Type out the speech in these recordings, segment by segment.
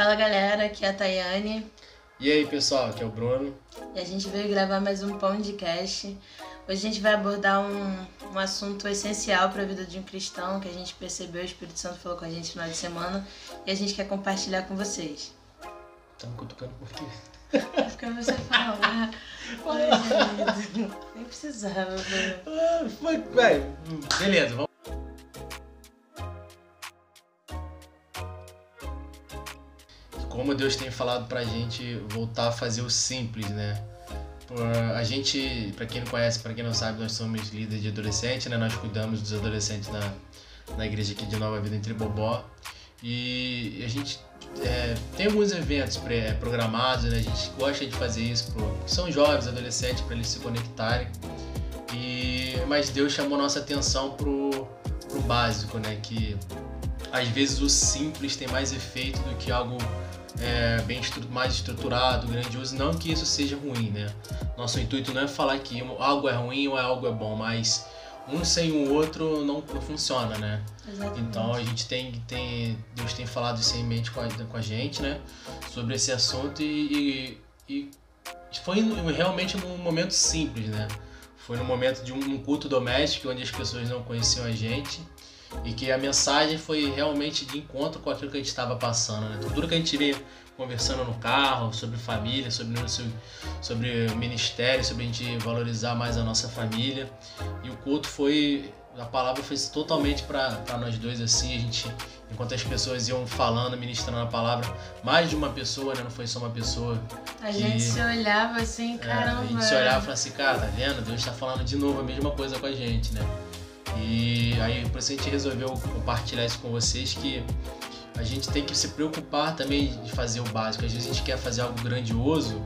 Fala galera, aqui é a Tayane. E aí pessoal, aqui é o Bruno. E a gente veio gravar mais um Pão de Cast. Hoje a gente vai abordar um, um assunto essencial para a vida de um cristão que a gente percebeu, o Espírito Santo falou com a gente no final de semana e a gente quer compartilhar com vocês. Tá me cutucando por quê? Porque você falar. Ai, nem precisava. Ah, foi, vai, beleza, vamos. Como Deus tem falado pra gente voltar a fazer o simples, né? A gente, pra quem não conhece, pra quem não sabe, nós somos líderes de adolescente, né? Nós cuidamos dos adolescentes na, na igreja aqui de Nova Vida em Tribobó. E a gente é, tem alguns eventos pré programados, né? A gente gosta de fazer isso pro, são jovens, adolescentes, para eles se conectarem. E mas Deus chamou nossa atenção pro, pro básico, né? Que às vezes o simples tem mais efeito do que algo é, bem mais estruturado, grandioso. Não que isso seja ruim, né? Nosso intuito não é falar que algo é ruim ou algo é bom, mas um sem o outro não, não funciona, né? Exatamente. Então a gente tem, tem Deus tem falado isso em mente com a, com a gente, né? Sobre esse assunto e, e, e foi realmente num momento simples, né? Foi no momento de um culto doméstico onde as pessoas não conheciam a gente e que a mensagem foi realmente de encontro com aquilo que a gente estava passando, né? Tudo que a gente vê conversando no carro sobre família, sobre sobre ministério, sobre a gente valorizar mais a nossa família. E o culto foi a palavra foi totalmente para nós dois assim, a gente enquanto as pessoas iam falando, ministrando a palavra, mais de uma pessoa, né? Não foi só uma pessoa. A que, gente se olhava assim, caramba. É, a gente se olhava e falava assim, cara, tá vendo? Deus está falando de novo a mesma coisa com a gente, né? E aí por isso a resolveu compartilhar isso com vocês que a gente tem que se preocupar também de fazer o básico. Às vezes a gente quer fazer algo grandioso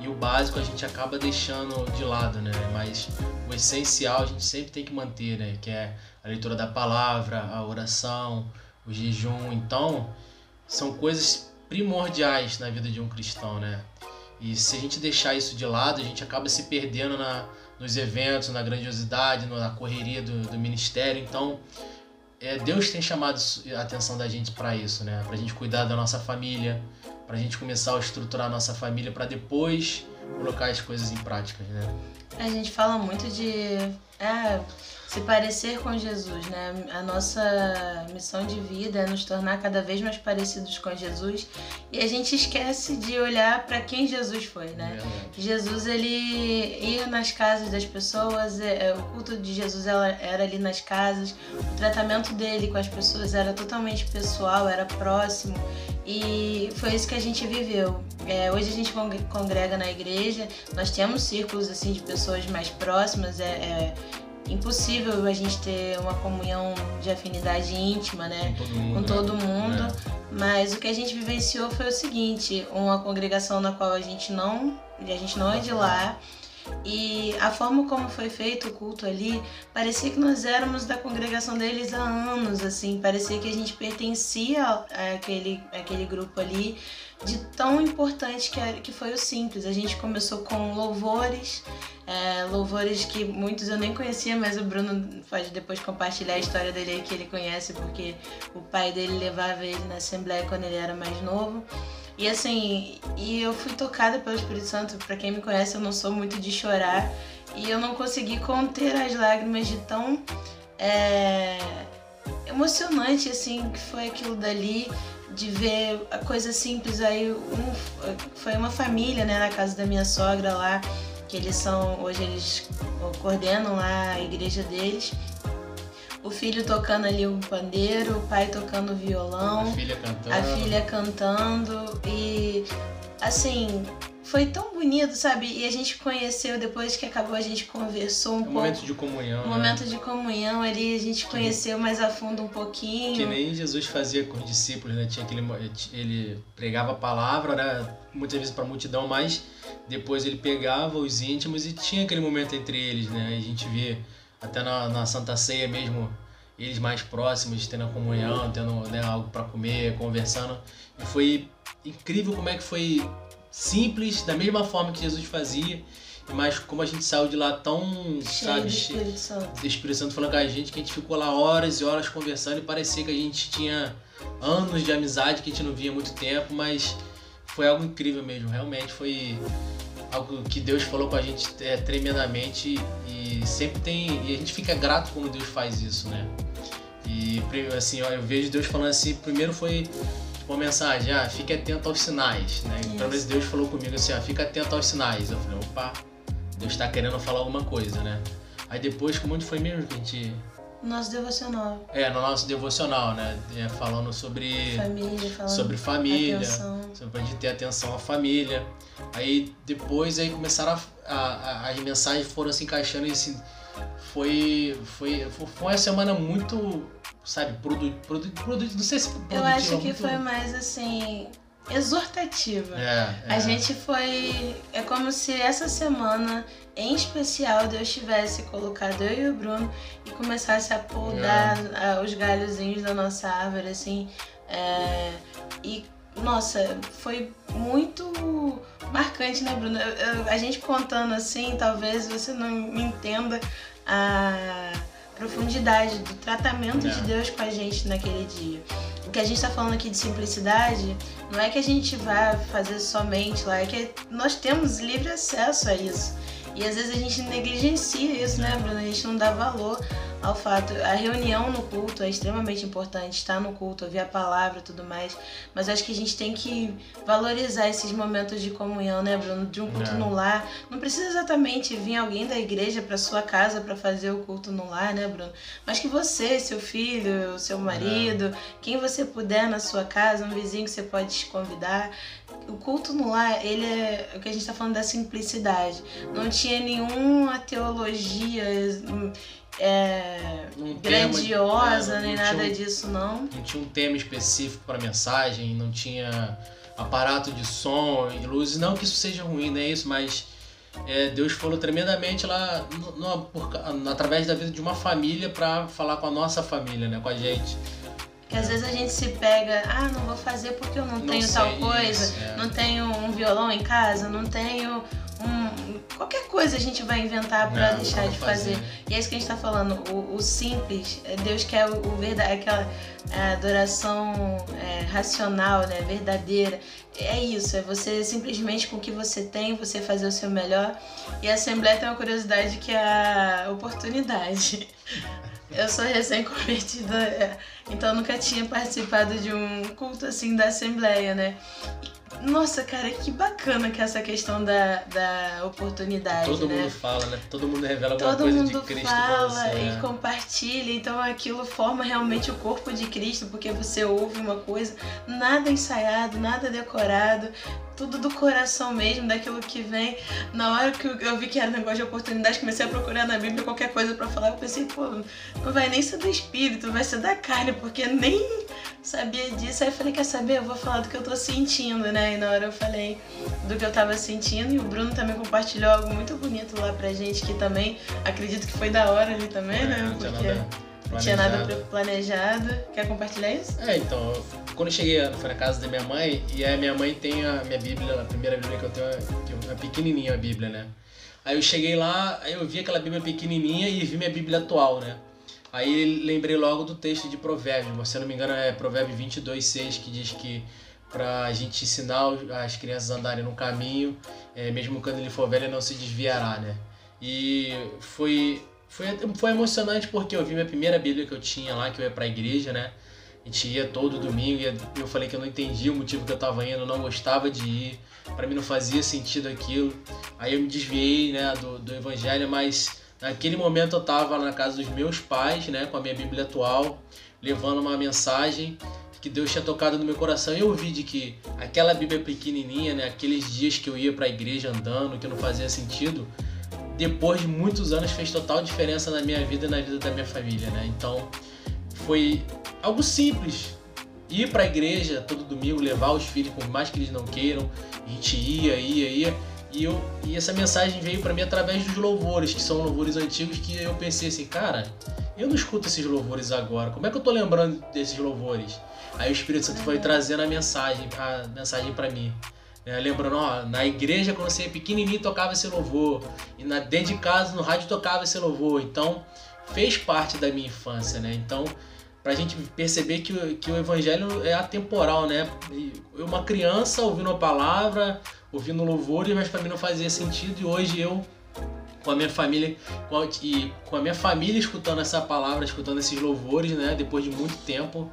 e o básico a gente acaba deixando de lado, né? Mas o essencial a gente sempre tem que manter, né? Que é a leitura da palavra, a oração, o jejum. Então, são coisas primordiais na vida de um cristão, né? E se a gente deixar isso de lado, a gente acaba se perdendo na, nos eventos, na grandiosidade, na correria do, do ministério. Então, é, Deus tem chamado a atenção da gente para isso, né? Para a gente cuidar da nossa família, para a gente começar a estruturar a nossa família para depois colocar as coisas em prática, né? A gente fala muito de é, se parecer com Jesus, né? A nossa missão de vida é nos tornar cada vez mais parecidos com Jesus e a gente esquece de olhar para quem Jesus foi, né? É Jesus ele ia nas casas das pessoas, é, é, o culto de Jesus era ali nas casas, o tratamento dele com as pessoas era totalmente pessoal, era próximo e foi isso que a gente viveu. É, hoje a gente congrega na igreja, nós temos círculos assim de pessoas mais próximas, é, é impossível a gente ter uma comunhão de afinidade íntima, né? Com todo mundo. Com todo né? mundo. É. Mas o que a gente vivenciou foi o seguinte, uma congregação na qual a gente não, a gente não é de lá. E a forma como foi feito o culto ali, parecia que nós éramos da congregação deles há anos, assim, parecia que a gente pertencia àquele, àquele grupo ali, de tão importante que, era, que foi o simples. A gente começou com louvores, é, louvores que muitos eu nem conhecia, mas o Bruno pode depois compartilhar a história dele que ele conhece, porque o pai dele levava ele na Assembleia quando ele era mais novo. E assim, e eu fui tocada pelo Espírito Santo. Para quem me conhece, eu não sou muito de chorar e eu não consegui conter as lágrimas de tão é, emocionante assim que foi aquilo dali de ver a coisa simples. Aí um, foi uma família né na casa da minha sogra lá que eles são hoje eles coordenam lá a igreja deles. O filho tocando ali o pandeiro, o pai tocando o violão, a filha cantando, a filha cantando. E assim foi tão bonito, sabe? E a gente conheceu depois que acabou, a gente conversou um, um pouco. momento de comunhão. Um né? momento de comunhão ali, a gente conheceu que, mais a fundo um pouquinho. Que nem Jesus fazia com os discípulos, né? Tinha aquele, ele pregava a palavra, né? Muitas vezes para a multidão, mas depois ele pegava os íntimos e tinha aquele momento entre eles, né? A gente vê até na, na Santa Ceia mesmo, eles mais próximos, tendo a comunhão, tendo né, algo para comer, conversando. E foi incrível como é que foi simples, da mesma forma que Jesus fazia, mas como a gente saiu de lá tão, cheio sabe, do Espírito Santo. Espírito Santo falando com a gente, que a gente ficou lá horas e horas conversando e parecia que a gente tinha anos de amizade que a gente não via há muito tempo, mas foi algo incrível mesmo. Realmente foi algo que Deus falou com a gente é, tremendamente e sempre tem. E a gente fica grato quando Deus faz isso, né? E assim, eu vejo Deus falando assim, primeiro foi uma mensagem, ah, fique atento aos sinais, né? Pelo menos Deus falou comigo assim, ah, fica atento aos sinais. Eu falei, opa, Deus está querendo falar alguma coisa, né? Aí depois, como onde foi mesmo que a gente nosso devocional. É, no nosso devocional, né? É, falando sobre família, falando sobre família, atenção. sobre a gente ter atenção à família. Aí depois aí começaram a, a, a, as mensagens foram se encaixando e assim, foi, foi, foi uma semana muito, sabe, produto, produto, produto não sei se produtiva, Eu acho que muito... foi mais assim, exortativa. É, é. A gente foi. É como se essa semana, em especial, Deus tivesse colocado eu e o Bruno e começasse a podar é. os galhozinhos da nossa árvore, assim. É, e, nossa, foi muito marcante, né, Bruno? Eu, eu, a gente contando assim, talvez você não entenda a profundidade do tratamento de é. Deus com a gente naquele dia. O que a gente está falando aqui de simplicidade não é que a gente vá fazer somente lá, é que nós temos livre acesso a isso. E às vezes a gente negligencia isso, né, Bruno? A gente não dá valor ao fato. A reunião no culto é extremamente importante, estar no culto, ouvir a palavra e tudo mais. Mas acho que a gente tem que valorizar esses momentos de comunhão, né, Bruno? De um culto é. no lar. Não precisa exatamente vir alguém da igreja para sua casa para fazer o culto no lar, né, Bruno? Mas que você, seu filho, seu marido, é. quem você puder na sua casa, um vizinho que você pode te convidar. O culto no lar, ele é o que a gente está falando da simplicidade. Não tinha nenhuma teologia é, um grandiosa, tema, nem nada um, disso, não. Não tinha um tema específico para mensagem, não tinha aparato de som e luzes. Não que isso seja ruim, não é isso, mas é, Deus falou tremendamente lá no, no, por, através da vida de uma família para falar com a nossa família, né, com a gente. Que às vezes a gente se pega, ah, não vou fazer porque eu não, não tenho tal coisa, isso, é. não tenho um violão em casa, não tenho um, qualquer coisa a gente vai inventar para deixar de fazer. fazer. E é isso que a gente está falando, o, o, simples, é Deus quer o, o verdade, aquela é, adoração é, racional, né, verdadeira. É isso, é você simplesmente com o que você tem, você fazer o seu melhor. E a Assembleia tem uma curiosidade que é a oportunidade. Eu sou recém-convertida, é, então nunca tinha participado de um culto assim da Assembleia, né? Nossa, cara, que bacana que é essa questão da, da oportunidade, Todo né? mundo fala, né? Todo mundo revela alguma Todo coisa de Cristo fala você, e né? compartilha, então aquilo forma realmente o corpo de Cristo, porque você ouve uma coisa, nada ensaiado, nada decorado, tudo do coração mesmo, daquilo que vem. Na hora que eu vi que era negócio de oportunidade, comecei a procurar na Bíblia qualquer coisa para falar, eu pensei, pô, não vai nem ser do espírito, vai ser da carne, porque nem sabia disso. Aí eu falei, quer saber? Eu vou falar do que eu tô sentindo, né? E na hora eu falei do que eu tava sentindo e o Bruno também compartilhou algo muito bonito lá pra gente, que também acredito que foi da hora ali também, né? Porque não tinha nada planejado. Quer compartilhar isso? É, então, quando eu cheguei, foi na casa da minha mãe e a minha mãe tem a minha Bíblia, a primeira Bíblia que eu tenho, é pequenininha a Bíblia, né? Aí eu cheguei lá, aí eu vi aquela Bíblia pequenininha e vi minha Bíblia atual, né? Aí lembrei logo do texto de Provérbios, se eu não me engano é Provérbio 22, 6, que diz que para a gente ensinar as crianças a andarem no caminho, é, mesmo quando ele for velho, não se desviará, né? E foi, foi, foi emocionante porque eu vi minha primeira Bíblia que eu tinha lá, que eu ia para a igreja, né? A gente ia todo domingo e eu falei que eu não entendia o motivo que eu estava indo, não gostava de ir, para mim não fazia sentido aquilo. Aí eu me desviei, né, do, do evangelho, mas Naquele momento eu estava na casa dos meus pais, né, com a minha Bíblia atual, levando uma mensagem que Deus tinha tocado no meu coração. E eu vi de que aquela Bíblia pequenininha, né, aqueles dias que eu ia para a igreja andando, que não fazia sentido, depois de muitos anos fez total diferença na minha vida e na vida da minha família, né? Então, foi algo simples. Ir para a igreja todo domingo, levar os filhos, por mais que eles não queiram, a gente ia, ia, ia e, eu, e essa mensagem veio para mim através dos louvores, que são louvores antigos, que eu pensei assim, cara, eu não escuto esses louvores agora, como é que eu tô lembrando desses louvores? Aí o Espírito Santo foi trazendo a mensagem, a mensagem para mim. É, lembrando, ó, na igreja quando você é pequenininho tocava esse louvor, e na, dentro de casa no rádio tocava esse louvor, então fez parte da minha infância, né? Então pra gente perceber que, que o evangelho é atemporal, né? E uma criança ouvindo a palavra, ouvindo louvores, mas pra mim não fazia sentido e hoje eu com a minha família com a, e com a minha família escutando essa palavra, escutando esses louvores, né, depois de muito tempo.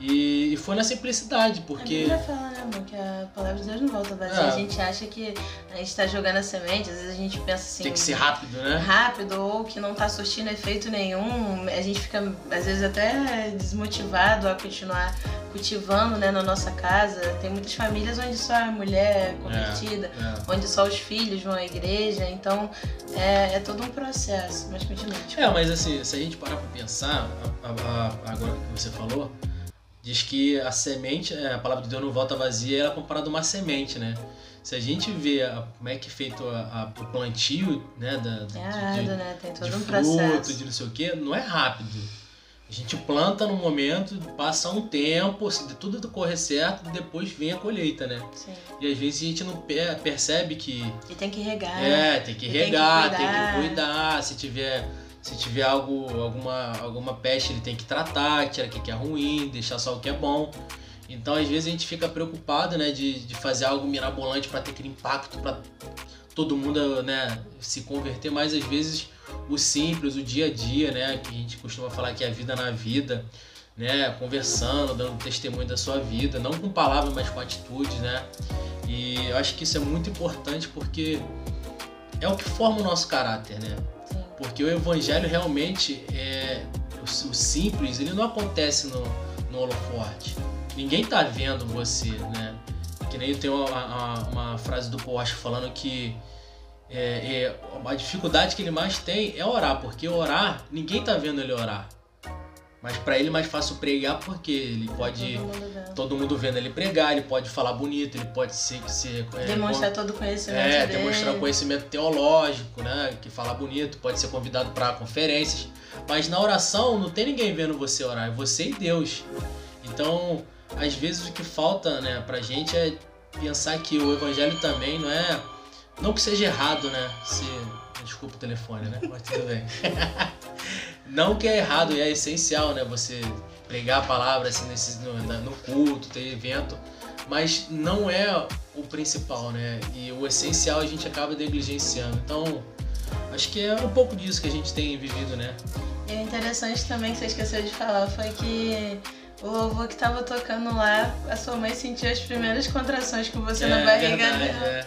E, e foi na simplicidade, A porque Bíblia fala, né, amor, que a palavra de Deus não volta vazia. É. A gente acha que a gente tá jogando a semente, às vezes a gente pensa assim. tem que ser rápido, né? rápido ou que não tá surtindo efeito nenhum, a gente fica às vezes até desmotivado a continuar cultivando né, na nossa casa. Tem muitas famílias onde só a mulher é convertida, É. onde só os filhos vão à igreja, então é, é todo um processo. Mas continua. tipo, É, mas assim, se a gente parar pra pensar, a- a- a- agora que você falou, diz que a semente, é, a palavra de Deus não volta vazia, ela é comparada a uma semente, né? Se a gente vê a- como é que é feito a- a- o plantio, né, da, É de- né? Tem todo de um fruto, processo. de não sei o que, não é rápido. A gente planta no momento, passa um tempo, se tudo correr certo, depois vem a colheita, né? Sim. E às vezes a gente não pe- percebe que E tem que regar. é, tem que E tem que regar, tem que, cuidar. Se tiver, se tiver algo, alguma, alguma peste, ele tem que tratar, tirar o que é ruim, deixar só o que é bom. Então, às vezes, a gente fica preocupado, né, de, de fazer algo mirabolante para ter aquele impacto para todo mundo, né, se converter. Mas, às vezes, o simples, o dia a dia, né, que a gente costuma falar que é a vida na vida, né, conversando, dando testemunho da sua vida, não com palavras, mas com atitudes, né. E eu acho que isso é muito importante porque é o que forma o nosso caráter, né? Porque o evangelho realmente é o, o simples, ele não acontece no, no holoforte. Ninguém tá vendo você, né? Que nem tem uma, uma, uma frase do Washer falando que é, é, a dificuldade que ele mais tem é orar, porque orar, ninguém tá vendo ele orar. Mas para ele é mais fácil pregar porque ele pode Todo mundo vendo. todo mundo vendo ele pregar, ele pode falar bonito, ele pode ser, ser é, Demonstrar todo o conhecimento é, dele. demonstrar conhecimento teológico, né? Que fala bonito, pode ser convidado para conferências. Mas na oração não tem ninguém vendo você orar, é você e Deus. Então, às vezes o que falta, né, pra gente é pensar que o evangelho também não é. Não que seja errado, né? Se. Desculpa o telefone, né? Mas tudo bem. não que é errado, e é essencial, né? Você pregar a palavra assim, nesse, no, no culto, ter evento mas não é o principal, né? E o essencial a gente acaba negligenciando. Então, acho que é um pouco disso que a gente tem vivido, né? E o interessante também que você esqueceu de falar foi que o louvor que tava tocando lá, a sua mãe sentiu as primeiras contrações com você na barriga verdade, dela. é.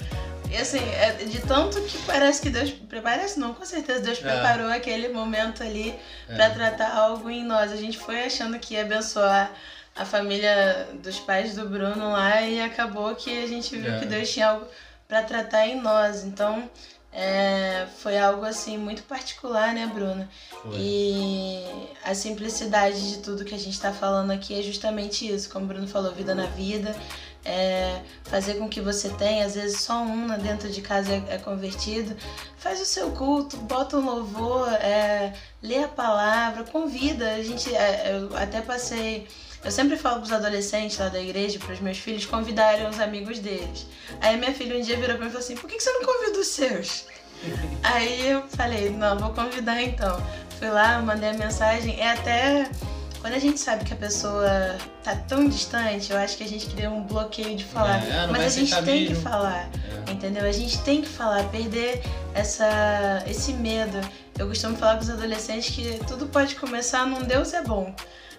E assim, é de tanto que parece que Deus. Parece não, com certeza Deus É. preparou aquele momento ali É. pra tratar algo em nós. A gente foi achando que ia abençoar a família dos pais do Bruno lá e acabou que a gente viu É. que Deus tinha algo pra tratar em nós. Então. é, foi algo assim muito particular, né, Bruno? Foi. E a simplicidade de tudo que a gente está falando aqui é justamente isso, como o Bruno falou, vida na vida, é fazer com que você tenha, às vezes só um dentro de casa é, é convertido, faz o seu culto, bota um louvor, é, lê a palavra, convida. A gente, é, eu até passei, eu sempre falo para os adolescentes lá da igreja, para os meus filhos convidarem os amigos deles. Aí minha filha um dia virou para mim e falou assim: por que que você não convida os seus? Aí eu falei, não, vou convidar então. Fui lá, mandei a mensagem. É até quando a gente sabe que a pessoa tá tão distante, eu acho que a gente cria um bloqueio de falar. É, Mas a gente tem que mesmo. falar, É. entendeu? A gente tem que falar, perder essa, esse medo. Eu costumo falar com os adolescentes que tudo pode começar num Deus é bom.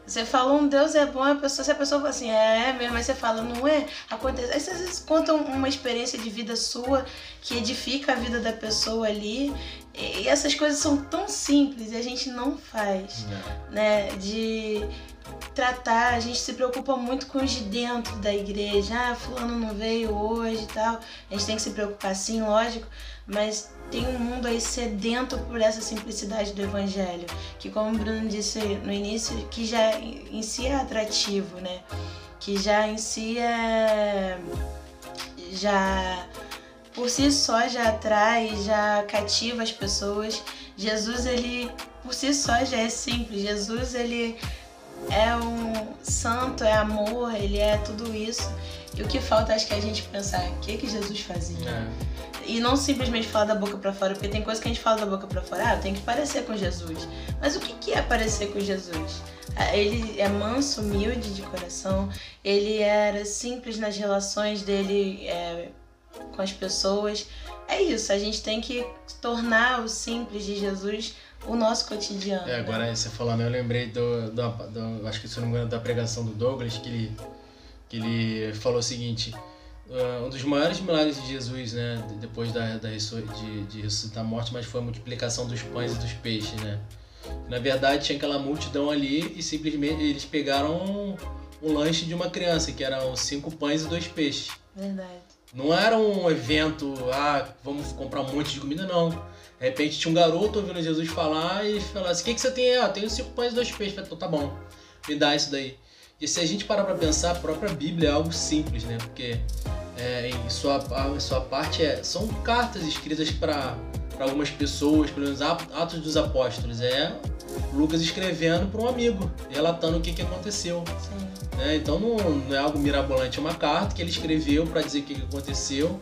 Você falou um Deus é bom, a pessoa, se a pessoa fala assim, é, é mesmo, aí você fala, não é? Acontece. Aí vezes conta uma experiência de vida sua que edifica a vida da pessoa ali. E essas coisas são tão simples e a gente não faz, É. né? De tratar, a gente se preocupa muito com os de dentro da igreja. Ah, fulano não veio hoje e tal. A gente tem que se preocupar sim, lógico, mas tem um mundo aí sedento por essa simplicidade do evangelho, que como o Bruno disse no início, que já em si é atrativo, né? Que já em si é já por si só já atrai, já cativa as pessoas. Jesus ele por si só já é simples. Jesus ele é um santo, é amor, ele é tudo isso. E o que falta acho que é a gente pensar o que que Jesus fazia. É. E não simplesmente falar da boca pra fora, porque tem coisa que a gente fala da boca pra fora, ah, tenho que parecer com Jesus. Mas o que que é parecer com Jesus? Ah, Ele é manso, humilde de coração, ele era simples nas relações dele é, com as pessoas. É isso, a gente tem que tornar o simples de Jesus o nosso cotidiano. É, né? agora você falando, eu lembrei do, do, do- acho que se não me engano, da pregação do Douglas, que ele, que ele falou o seguinte, ah, um dos maiores milagres de Jesus, né, de- depois da, da de, de ressuscitar a morte, mas foi a multiplicação dos pães e dos peixes, né. Na verdade, tinha aquela multidão ali e simplesmente eles pegaram um, um lanche de uma criança, que eram cinco pães e dois peixes. Verdade. Não era um evento, ah, vamos comprar um monte de comida, não. De repente tinha um garoto ouvindo Jesus falar e falasse, o que, que você tem? Ah, tenho cinco pães e dois peixes. Falei, Então tá bom, me dá isso daí. E se a gente parar pra pensar, a própria Bíblia é algo simples, né? Porque é, em, sua, em sua parte é, são cartas escritas para algumas pessoas, pelo menos Atos dos Apóstolos. É Lucas escrevendo para um amigo, relatando o que, que aconteceu. Sim. Né? Então não, não é algo mirabolante, é uma carta que ele escreveu para dizer o que aconteceu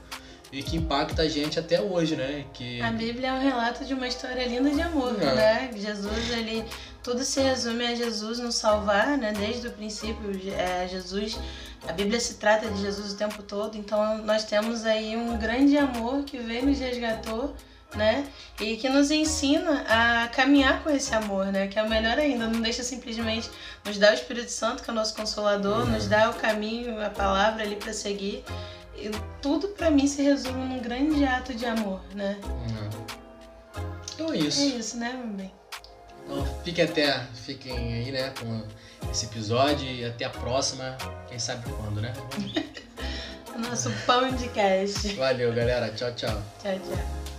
e que impacta a gente até hoje, né? Que A Bíblia é um relato de uma história linda de amor, É. né? Jesus, ele tudo se resume a Jesus nos salvar, né? Desde o princípio, é, Jesus, a Bíblia se trata de Jesus o tempo todo, então nós temos aí um grande amor que veio nos resgatou, né? E que nos ensina a caminhar com esse amor, né? Que é o melhor ainda, não deixa simplesmente nos dar o Espírito Santo, que é o nosso consolador, nos dá o caminho, a palavra ali para seguir. E tudo para mim se resume num grande ato de amor, né? Não. Então é É isso. isso, né, meu bem? Então fiquem até, fiquem aí, né, com esse episódio e até a próxima, quem sabe quando, né? Nosso pão de cast. Valeu, galera. Tchau, tchau. Tchau, tchau.